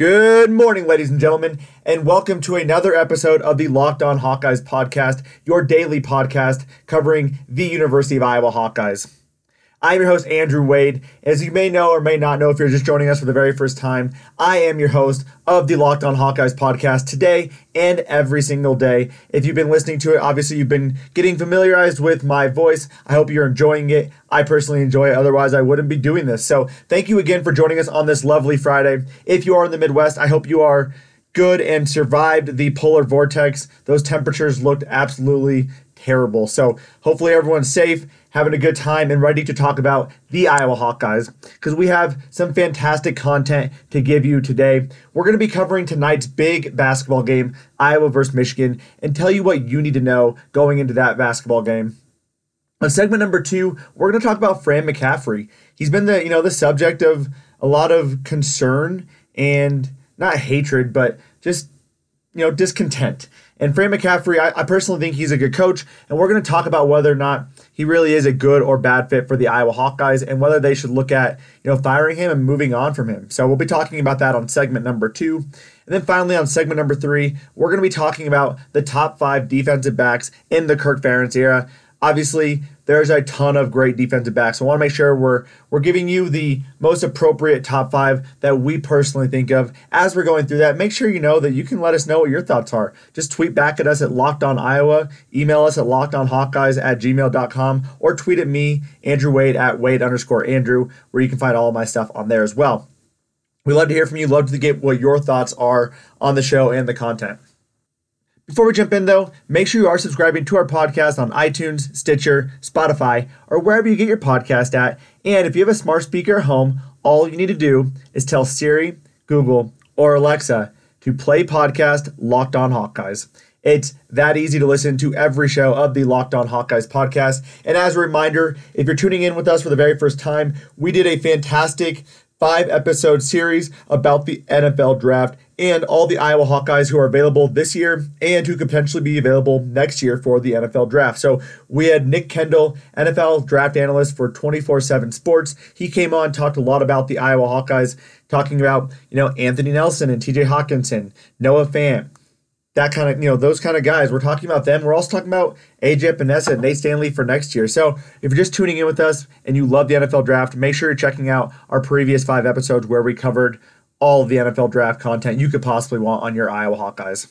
Good morning, ladies and gentlemen, and welcome to another episode of the Locked On Hawkeyes podcast, your daily podcast covering the University of Iowa Hawkeyes. I'm your host, Andrew Wade. As you may know or may not know if you're just joining us for the very first time, I am your host of the Locked On Hawkeyes podcast today and every single day. If you've been listening to it, obviously you've been getting familiarized with my voice. I hope you're enjoying it. I personally enjoy it, otherwise, I wouldn't be doing this. So, thank you again for joining us on this lovely Friday. If you are in the Midwest, I hope you are good and survived the polar vortex. Those temperatures looked absolutely terrible. So, hopefully, everyone's safe having a good time and ready to talk about the Iowa Hawkeyes because we have some fantastic content to give you today. We're going to be covering tonight's big basketball game, Iowa versus Michigan, and tell you what you need to know going into that basketball game. On segment number two, we're going to talk about Fran McCaffery. He's been the you know the subject of a lot of concern and not hatred, but just you know discontent. And Fran McCaffery, I, I personally think he's a good coach, and we're going to talk about whether or not he really is a good or bad fit for the Iowa Hawkeyes and whether they should look at, you know, firing him and moving on from him. So we'll be talking about that on segment number two. And then finally on segment number three, we're going to be talking about the top five defensive backs in the Kirk Ferentz era. Obviously, there's a ton of great defensive backs. I want to make sure we're we're giving you the most appropriate top five that we personally think of as we're going through that. Make sure you know that you can let us know what your thoughts are. Just tweet back at us at Locked On Iowa, email us at lockedonhawkeyes at gmail.com, or tweet at me, Andrew Wade at Wade underscore Andrew, where you can find all of my stuff on there as well. We love to hear from you. Love to get what your thoughts are on the show and the content. Before we jump in, though, make sure you are subscribing to our podcast on iTunes, Stitcher, Spotify, or wherever you get your podcast at. And if you have a smart speaker at home, all you need to do is tell Siri, Google, or Alexa to play podcast Locked On Hawkeyes. It's that easy to listen to every show of the Locked On Hawkeyes podcast. And as a reminder, if you're tuning in with us for the very first time, we did a fantastic five episode series about the NFL draft and all the Iowa Hawkeyes who are available this year and who could potentially be available next year for the NFL draft. So we had Nick Kendall, NFL draft analyst for 24/7 Sports. He came on, talked a lot about the Iowa Hawkeyes, talking about, you know, Anthony Nelson and TJ Hockenson, Noah Fant, that kind of, you know, those kind of guys. We're talking about them. We're also talking about AJ Epenesa and Nate Stanley for next year. So if you're just tuning in with us and you love the NFL draft, make sure you're checking out our previous five episodes where we covered all the NFL draft content you could possibly want on your Iowa Hawkeyes.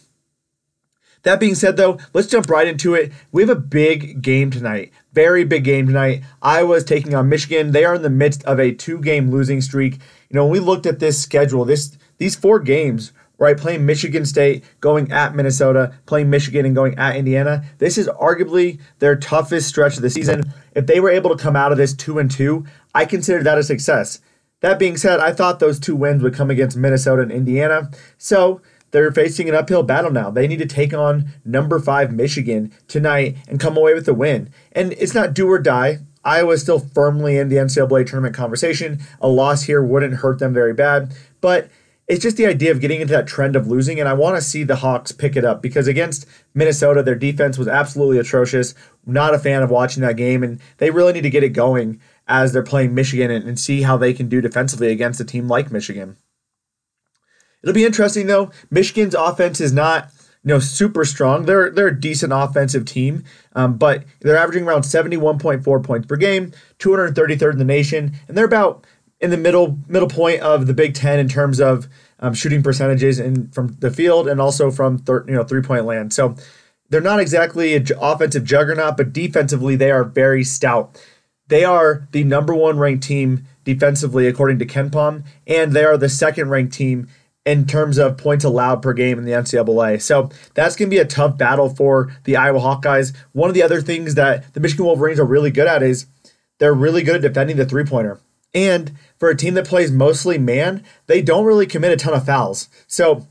That being said, though, let's jump right into it. We have a big game tonight. Very big game tonight. Iowa is taking on Michigan. They are in the midst of a two-game losing streak. You know, when we looked at this schedule, this these four games, right, playing Michigan State, going at Minnesota, playing Michigan and going at Indiana. This is arguably their toughest stretch of the season. If they were able to come out of this two and two, I consider that a success. That being said, I thought those two wins would come against Minnesota and Indiana. So they're facing an uphill battle now. They need to take on number five Michigan tonight and come away with the win. And it's not do or die. Iowa is still firmly in the NCAA tournament conversation. A loss here wouldn't hurt them very bad. But it's just the idea of getting into that trend of losing, and I want to see the Hawks pick it up because against Minnesota, their defense was absolutely atrocious. Not a fan of watching that game, and they really need to get it going as they're playing Michigan and, and see how they can do defensively against a team like Michigan. It'll be interesting though. Michigan's offense is not you know super strong. They're they're a decent offensive team, um, but they're averaging around 71.4 points per game, 233rd in the nation, and they're about in the middle middle point of the Big Ten in terms of um, shooting percentages and from the field and also from thir- you know three point land. So they're not exactly an offensive juggernaut, but defensively they are very stout. They are the number one ranked team defensively, according to KenPom, and they are the second ranked team in terms of points allowed per game in the NCAA. So that's going to be a tough battle for the Iowa Hawkeyes. One of the other things that the Michigan Wolverines are really good at is they're really good at defending the three pointer. And for a team that plays mostly man, they don't really commit a ton of fouls. So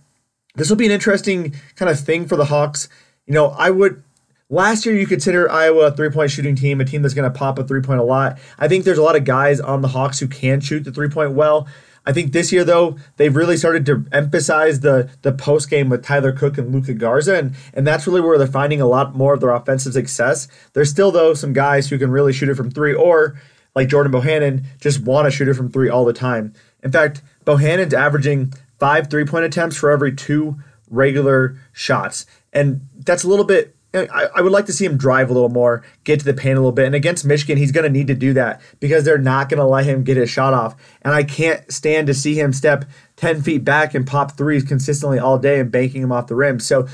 this will be an interesting kind of thing for the Hawks. You know, I would Last year, you consider Iowa a three point shooting team, a team that's going to pop a three point a lot. I think there's a lot of guys on the Hawks who can shoot the three point well. I think this year, though, they've really started to emphasize the the post game with Tyler Cook and Luka Garza, and, and that's really where they're finding a lot more of their offensive success. There's still, though, some guys who can really shoot it from three, or like Jordan Bohannon, just want to shoot it from three all the time. In fact, Bohannon's averaging five three point attempts for every two regular shots. And that's a little bit I, I would like to see him drive a little more, get to the paint a little bit. And against Michigan, he's going to need to do that because they're not going to let him get his shot off. And I can't stand to see him step 10 feet back and pop threes consistently all day and banking him off the rim. So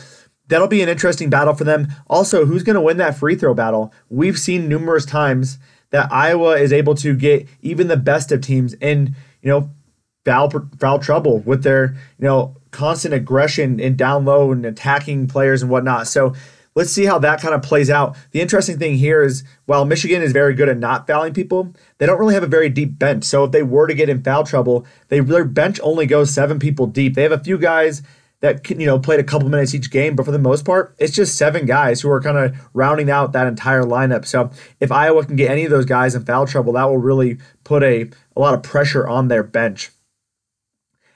that'll be an interesting battle for them. Also, who's going to win that free throw battle? We've seen numerous times that Iowa is able to get even the best of teams in, you know, foul, foul trouble with their, you know, constant aggression and down low and attacking players and whatnot. So let's see how that kind of plays out. The interesting thing here is while Michigan is very good at not fouling people, they don't really have a very deep bench. So if they were to get in foul trouble, they their bench only goes seven people deep. They have a few guys that you know played a couple minutes each game, but for the most part, it's just seven guys who are kind of rounding out that entire lineup. So if Iowa can get any of those guys in foul trouble, that will really put a, a lot of pressure on their bench.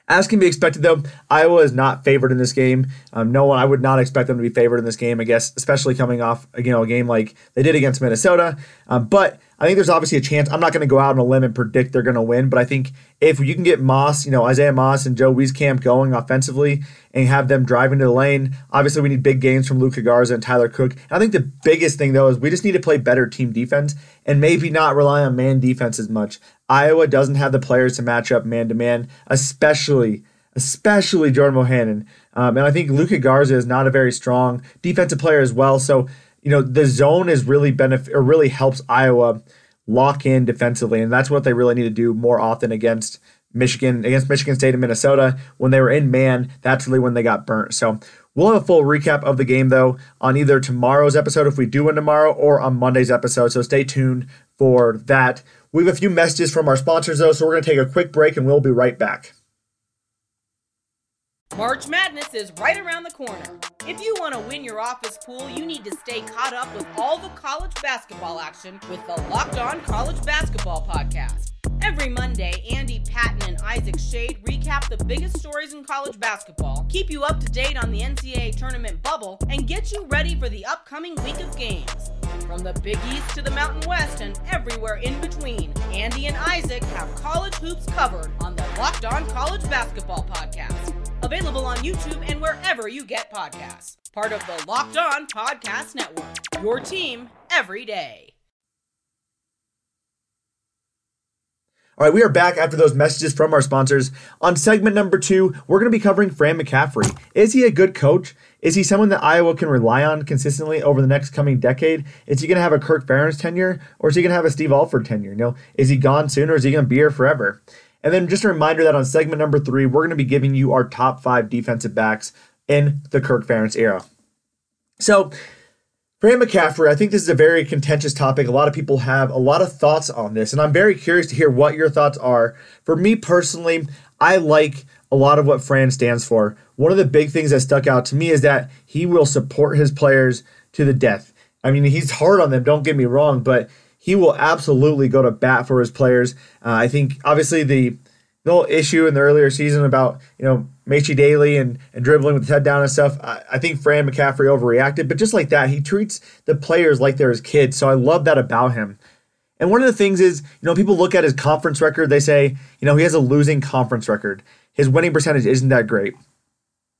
As can be expected, though, Iowa is not favored in this game. Um, no one, I would not expect them to be favored in this game. I guess, especially coming off you know a game like they did against Minnesota. Um, but I think there's obviously a chance. I'm not going to go out on a limb and predict they're going to win, but I think if you can get Moss, you know, Isaiah Moss and Joe Wieskamp going offensively and have them driving to the lane, obviously we need big games from Luka Garza and Tyler Cook. And I think the biggest thing, though, is we just need to play better team defense and maybe not rely on man defense as much. Iowa doesn't have the players to match up man to man, especially especially Jordan Bohannon. Um, and I think Luka Garza is not a very strong defensive player as well. So you know, the zone is really benefit or really helps Iowa lock in defensively, and that's what they really need to do more often against Michigan, against Michigan State and Minnesota. When they were in man, that's really when they got burnt. So we'll have a full recap of the game though on either tomorrow's episode if we do win tomorrow or on Monday's episode. So stay tuned for that. We have a few messages from our sponsors though, so we're going to take a quick break and we'll be right back. March Madness is right around the corner. If you want to win your office pool, you need to stay caught up with all the college basketball action with the Locked On College Basketball Podcast. Every Monday, Andy Patton and Isaac Shade recap the biggest stories in college basketball, keep you up to date on the NCAA tournament bubble, and get you ready for the upcoming week of games. From the Big East to the Mountain West and everywhere in between, Andy and Isaac have college hoops covered on the Locked On College Basketball Podcast. Available on YouTube and wherever you get podcasts. Part of the Locked On Podcast Network. Your team every day. All right, we are back after those messages from our sponsors. On segment number two, we're going to be covering Fran McCaffery. Is he a good coach? Is he someone that Iowa can rely on consistently over the next coming decade? Is he going to have a Kirk Ferentz tenure, or is he going to have a Steve Alford tenure? You know, is he gone soon, or is he going to be here forever? And then just a reminder that on segment number three, we're going to be giving you our top five defensive backs in the Kirk Ferentz era. So, Fran McCaffery, I think this is a very contentious topic. A lot of people have a lot of thoughts on this, and I'm very curious to hear what your thoughts are. For me personally, I like a lot of what Fran stands for. One of the big things that stuck out to me is that he will support his players to the death. I mean, he's hard on them, don't get me wrong, but he will absolutely go to bat for his players. Uh, I think obviously the the whole issue in the earlier season about you know Maishe Dailey and, and dribbling with his head down and stuff. I, I think Fran McCaffery overreacted, but just like that, he treats the players like they're his kids. So I love that about him. And one of the things is, you know, people look at his conference record, they say, you know, he has a losing conference record. His winning percentage isn't that great.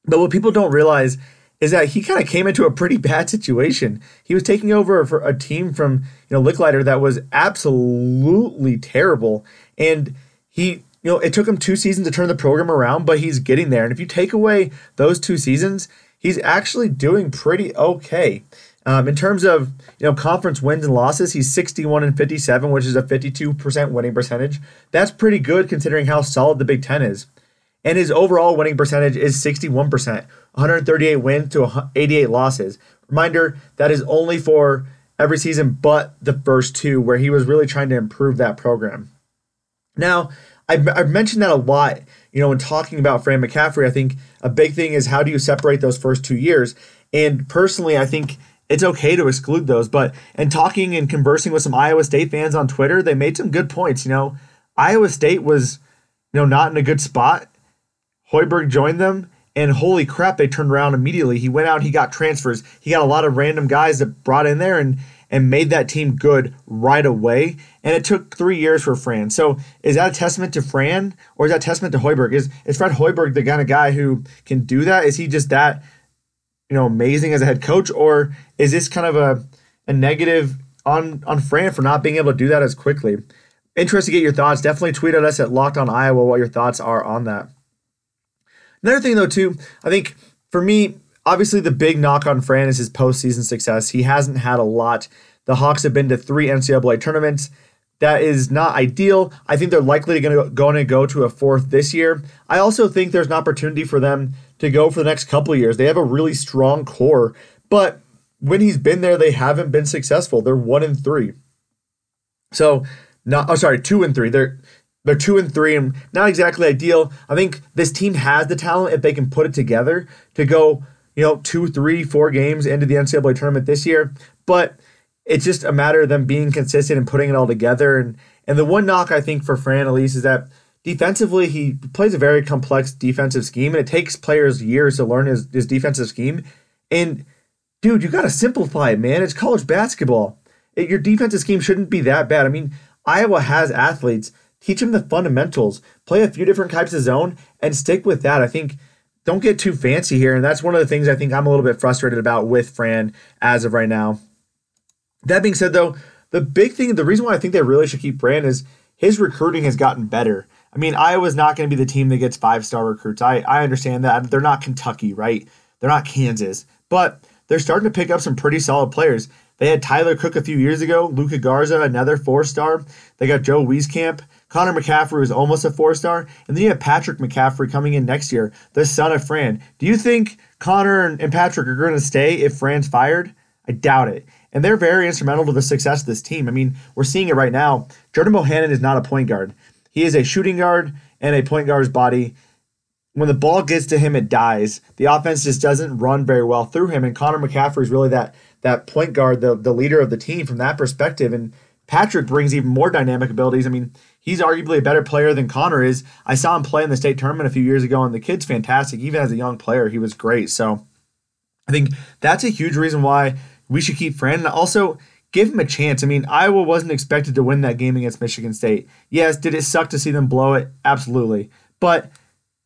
But what people don't realize is that he kind of came into a pretty bad situation. He was taking over for a team from you know Lickliter that was absolutely terrible, and he you know it took him two seasons to turn the program around, but he's getting there. And if you take away those two seasons, he's actually doing pretty okay. Um, in terms of you know conference wins and losses, he's 61 and 57, which is a 52% winning percentage. That's pretty good considering how solid the Big Ten is. And his overall winning percentage is 61%, 138 wins to 88 losses. Reminder that is only for every season but the first two, where he was really trying to improve that program. Now, I've, I've mentioned that a lot, you know, when talking about Fran McCaffery. I think a big thing is how do you separate those first two years? And personally, I think it's okay to exclude those. But in talking and conversing with some Iowa State fans on Twitter, they made some good points. You know, Iowa State was, you know, not in a good spot Hoiberg joined them, and holy crap, they turned around immediately. He went out, he got transfers. He got a lot of random guys that brought in there, and and made that team good right away. And it took three years for Fran. So is that a testament to Fran or is that a testament to Hoiberg? Is is Fred Hoiberg the kind of guy who can do that? Is he just that you know amazing as a head coach, or is this kind of a a negative on on Fran for not being able to do that as quickly? Interested to get your thoughts. Definitely tweet at us at Locked On Iowa what your thoughts are on that. Another thing though too, I think for me, obviously the big knock on Fran is his postseason success. He hasn't had a lot. The Hawks have been to three NCAA tournaments. That is not ideal. I think they're likely going to go to a fourth this year. I also think there's an opportunity for them to go for the next couple of years. They have a really strong core, but when he's been there, they haven't been successful. They're one and three. So, not oh sorry, two and three. They're they're two and three and not exactly ideal. I think this team has the talent if they can put it together to go you know, two, three, four games into the NCAA tournament this year. But it's just a matter of them being consistent and putting it all together. And and the one knock I think for Fran at least is that defensively he plays a very complex defensive scheme, and it takes players years to learn his, his defensive scheme. And dude, you got to simplify it, man. It's college basketball. It, your defensive scheme shouldn't be that bad. I mean, Iowa has athletes. Teach them the fundamentals. Play a few different types of zone and stick with that. I think don't get too fancy here. And that's one of the things I think I'm a little bit frustrated about with Fran as of right now. That being said, though, the big thing, the reason why I think they really should keep Fran is his recruiting has gotten better. I mean, Iowa's not going to be the team that gets five star recruits. I, I understand that. They're not Kentucky, right? They're not Kansas, but they're starting to pick up some pretty solid players. They had Tyler Cook a few years ago, Luka Garza, another four star. They got Joe Wieskamp. Connor McCaffery was almost a four star. And then you have Patrick McCaffery coming in next year, the son of Fran. Do you think Connor and, Patrick are going to stay if Fran's fired? I doubt it. And they're very instrumental to the success of this team. I mean, we're seeing it right now. Jordan Bohannon is not a point guard. He is a shooting guard and a point guard's body. When the ball gets to him, it dies. The offense just doesn't run very well through him. And Connor McCaffery is really that that point guard, the, the leader of the team from that perspective. And Patrick brings even more dynamic abilities. I mean, he's arguably a better player than Connor is. I saw him play in the state tournament a few years ago, and the kid's fantastic. Even as a young player, he was great. So I think that's a huge reason why we should keep Fran. And also give him a chance. I mean, Iowa wasn't expected to win that game against Michigan State. Yes, did it suck to see them blow it? Absolutely. But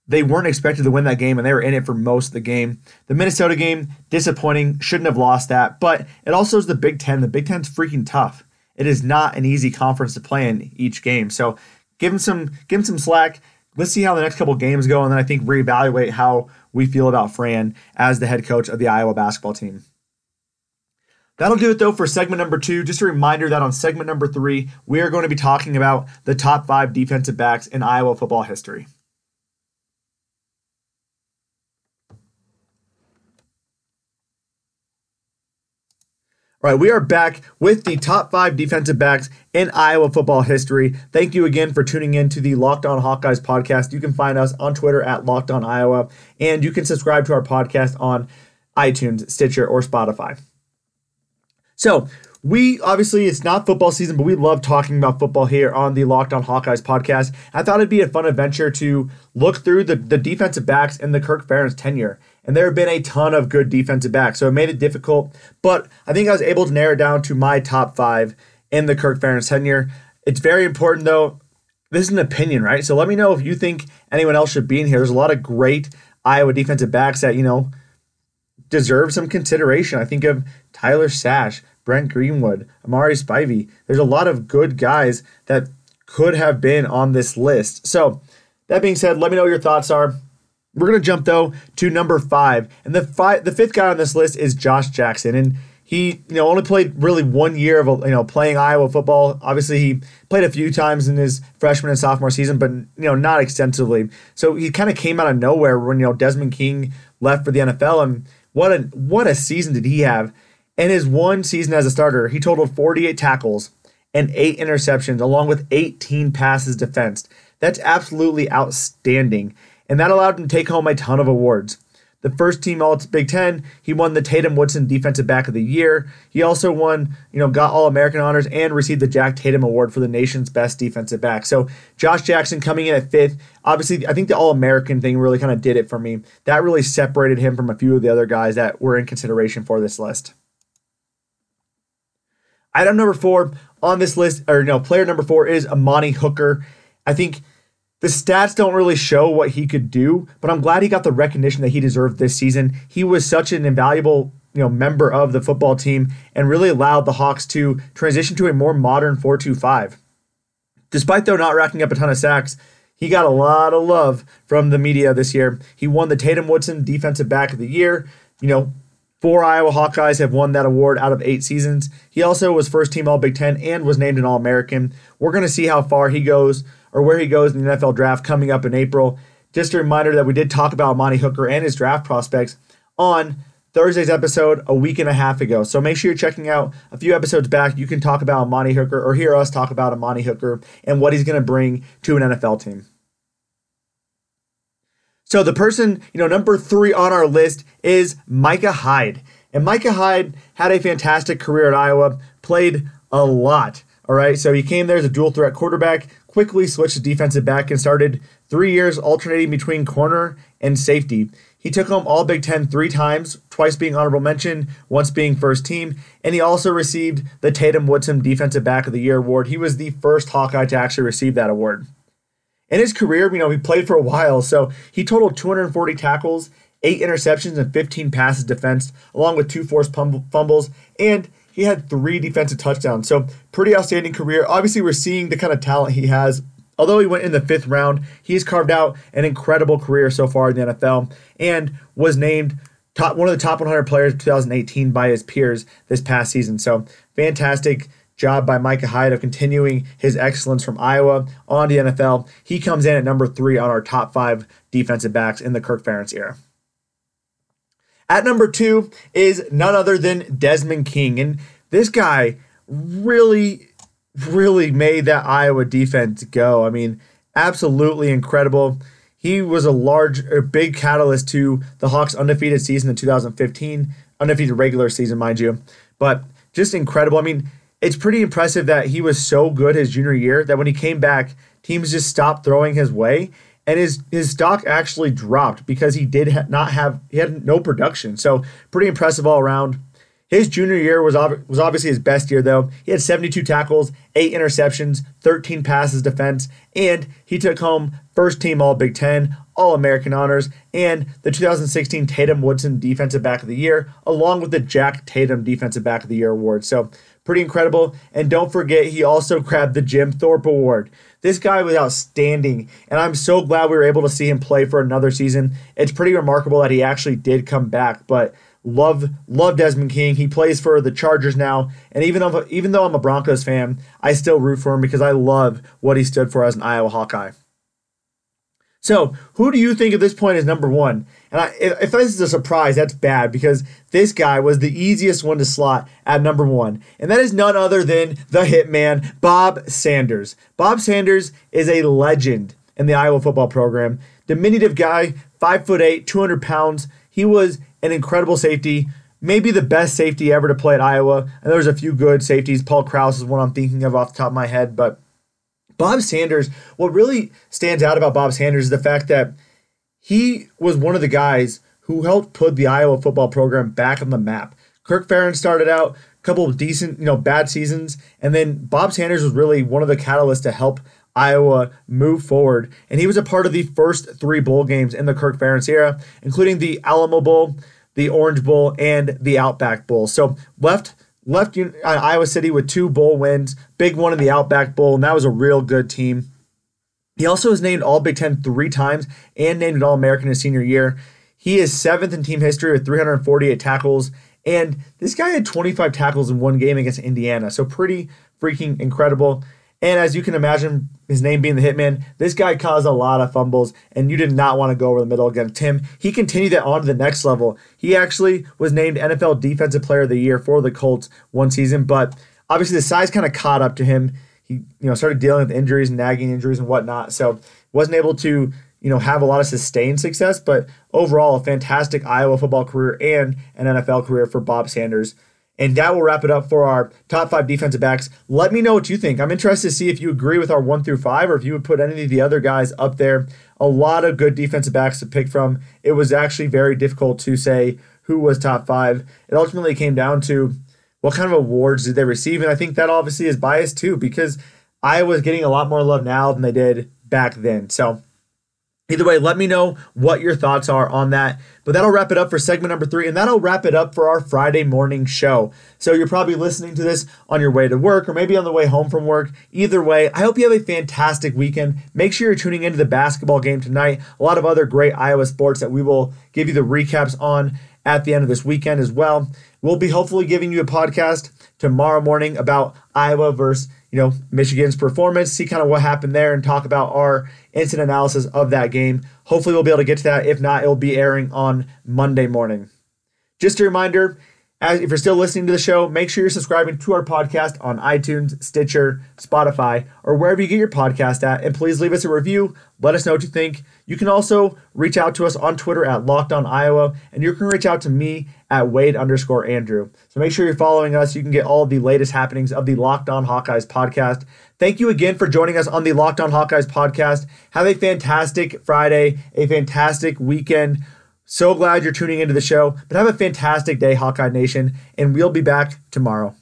they weren't expected to win that game and they were in it for most of the game. The Minnesota game, disappointing, shouldn't have lost that, but it also is the Big Ten. The Big Ten's freaking tough it is not an easy conference to play in each game. So give him some give him some slack. Let's see how the next couple games go, and then I think reevaluate how we feel about Fran as the head coach of the Iowa basketball team. That'll do it though for segment number two. Just a reminder that on segment number three, we are going to be talking about the top five defensive backs in Iowa football history. All right, we are back with the top five defensive backs in Iowa football history. Thank you again for tuning in to the Locked On Hawkeyes podcast. You can find us on Twitter at Locked On Iowa, and you can subscribe to our podcast on iTunes, Stitcher, or Spotify. So, we obviously it's not football season, but we love talking about football here on the Locked On Hawkeyes podcast. I thought it'd be a fun adventure to look through the, the defensive backs in the Kirk Ferentz tenure and there have been a ton of good defensive backs, so it made it difficult. But I think I was able to narrow it down to my top five in the Kirk Ferentz tenure. It's very important, though. This is an opinion, right? So let me know if you think anyone else should be in here. There's a lot of great Iowa defensive backs that you know deserve some consideration. I think of Tyler Sash, Brett Greenwood, Amari Spivey. There's a lot of good guys that could have been on this list. So that being said, let me know what your thoughts are. We're gonna jump though to number five, and the five, the fifth guy on this list is Josh Jackson, and he you know only played really one year of you know playing Iowa football. Obviously, he played a few times in his freshman and sophomore season, but you know not extensively. So he kind of came out of nowhere when you know Desmond King left for the NFL, and what a what a season did he have! In his one season as a starter, he totaled 48 tackles and eight interceptions, along with 18 passes defensed. That's absolutely outstanding and that allowed him to take home a ton of awards. The first team All Big Ten, he won the Tatum Woodson Defensive Back of the Year. He also won, you know, got All American honors and received the Jack Tatum Award for the nation's best defensive back. So Josh Jackson coming in at fifth. Obviously, I think the All American thing really kind of did it for me. That really separated him from a few of the other guys that were in consideration for this list. Item number four on this list, or no, player number four is Amani Hooker. I think the stats don't really show what he could do, but I'm glad he got the recognition that he deserved this season. He was such an invaluable you know member of the football team and really allowed the Hawks to transition to a more modern 4-2-5. Despite though not racking up a ton of sacks, he got a lot of love from the media this year. He won the Tatum Woodson Defensive Back of the Year. You know, four Iowa Hawkeyes have won that award out of eight seasons. He also was first team All Big Ten and was named an All American. We're going to see how far he goes or where he goes in the NFL draft coming up in April. Just a reminder that we did talk about Monty Hooker and his draft prospects on Thursday's episode a week and a half ago. So make sure you're checking out a few episodes back. You can talk about Monty Hooker or hear us talk about Monty Hooker and what he's going to bring to an NFL team. So the person, you know, number three on our list is Micah Hyde. And Micah Hyde had a fantastic career at Iowa, played a lot. All right. So he came there as a dual threat quarterback, quickly switched to defensive back, and started three years alternating between corner and safety. He took home All Big Ten three times, twice being honorable mention, once being first team, and he also received the Tatum Woodson Defensive Back of the Year award. He was the first Hawkeye to actually receive that award. In his career, you know, he played for a while, so he totaled 240 tackles, eight interceptions, and 15 passes defense, along with two forced fumbles, and he had three defensive touchdowns. So, pretty outstanding career. Obviously, we're seeing the kind of talent he has Although he went in the fifth round, he's carved out an incredible career so far in the NFL and was named top one of the top 100 players of 2018 by his peers this past season. So fantastic job by Micah Hyde of continuing his excellence from Iowa on the NFL. He comes in at number three on our top five defensive backs in the Kirk Ferentz era. At number two is none other than Desmond King. And this guy really really made that Iowa defense go. I mean, absolutely incredible. He was a large, a big catalyst to the Hawks' undefeated season in 2015, undefeated regular season, mind you. But just incredible. I mean, it's pretty impressive that he was so good his junior year that when he came back, teams just stopped throwing his way, and his his stock actually dropped because he did ha- not have he had no production. So pretty impressive all around. His junior year was, ob- was obviously his best year, though. He had 72 tackles, 8 interceptions, 13 passes defense, and he took home first team All Big Ten, All American honors, and the 2016 Tatum Woodson Defensive Back of the Year, along with the Jack Tatum Defensive Back of the Year award. So, pretty incredible. And don't forget, he also grabbed the Jim Thorpe Award. This guy was outstanding, and I'm so glad we were able to see him play for another season. It's pretty remarkable that he actually did come back, but Love love Desmond King. He plays for the Chargers now, and even though even though I'm a Broncos fan, I still root for him because I love what he stood for as an Iowa Hawkeye. So, who do you think at this point is number one? And I, if, if this is a surprise, that's bad because this guy was the easiest one to slot at number one, and that is none other than the hitman, Bob Sanders. Bob Sanders is a legend in the Iowa football program. Diminutive guy, five foot eight, 200 pounds. He was an incredible safety, maybe the best safety ever to play at Iowa. And there's a few good safeties. Paul Krause is one I'm thinking of off the top of my head. But Bob Sanders, what really stands out about Bob Sanders is the fact that he was one of the guys who helped put the Iowa football program back on the map. Kirk Ferentz started out a couple of decent, you know, bad seasons, and then Bob Sanders was really one of the catalysts to help Iowa move forward. And he was a part of the first three bowl games in the Kirk Ferentz era, including the Alamo Bowl, the Orange Bowl, and the Outback Bowl. So left left uh, Iowa City with two bowl wins, big one in the Outback Bowl, and that was a real good team. He also was named All Big Ten three times and named an All American his senior year. He is seventh in team history with 348 tackles, and this guy had 25 tackles in one game against Indiana. So pretty freaking incredible. And as you can imagine, his name being the Hitman, this guy caused a lot of fumbles, and you did not want to go over the middle against him. He continued that on to the next level. He actually was named NFL Defensive Player of the Year for the Colts one season, but obviously the size kind of caught up to him. He, you know, started dealing with injuries, nagging injuries, and whatnot. So wasn't able to, you know, have a lot of sustained success. But overall, a fantastic Iowa football career and an NFL career for Bob Sanders. And that will wrap it up for our top five defensive backs. Let me know what you think. I'm interested to see if you agree with our one through five or if you would put any of the other guys up there. A lot of good defensive backs to pick from. It was actually very difficult to say who was top five. It ultimately came down to what kind of awards did they receive? And I think that obviously is biased too because Iowa's getting a lot more love now than they did back then. So Either way, let me know what your thoughts are on that. But that'll wrap it up for segment number three, and that'll wrap it up for our Friday morning show. So you're probably listening to this on your way to work or maybe on the way home from work. Either way, I hope you have a fantastic weekend. Make sure you're tuning into the basketball game tonight. A lot of other great Iowa sports that we will give you the recaps on at the end of this weekend as well. We'll be hopefully giving you a podcast tomorrow morning about Iowa versus you know, Michigan's performance, see kind of what happened there, and talk about our instant analysis of that game. Hopefully, we'll be able to get to that. If not, it will be airing on Monday morning. Just a reminder as if you're still listening to the show, make sure you're subscribing to our podcast on iTunes, Stitcher, Spotify, or wherever you get your podcast at. And please leave us a review. Let us know what you think. You can also reach out to us on Twitter at Locked On Iowa, and you can reach out to me at Wade underscore Andrew. So make sure you're following us. You can get all the latest happenings of the Locked On Hawkeyes podcast. Thank you again for joining us on the Locked On Hawkeyes podcast. Have a fantastic Friday, a fantastic weekend. So glad you're tuning into the show. But have a fantastic day, Hawkeye Nation, and we'll be back tomorrow.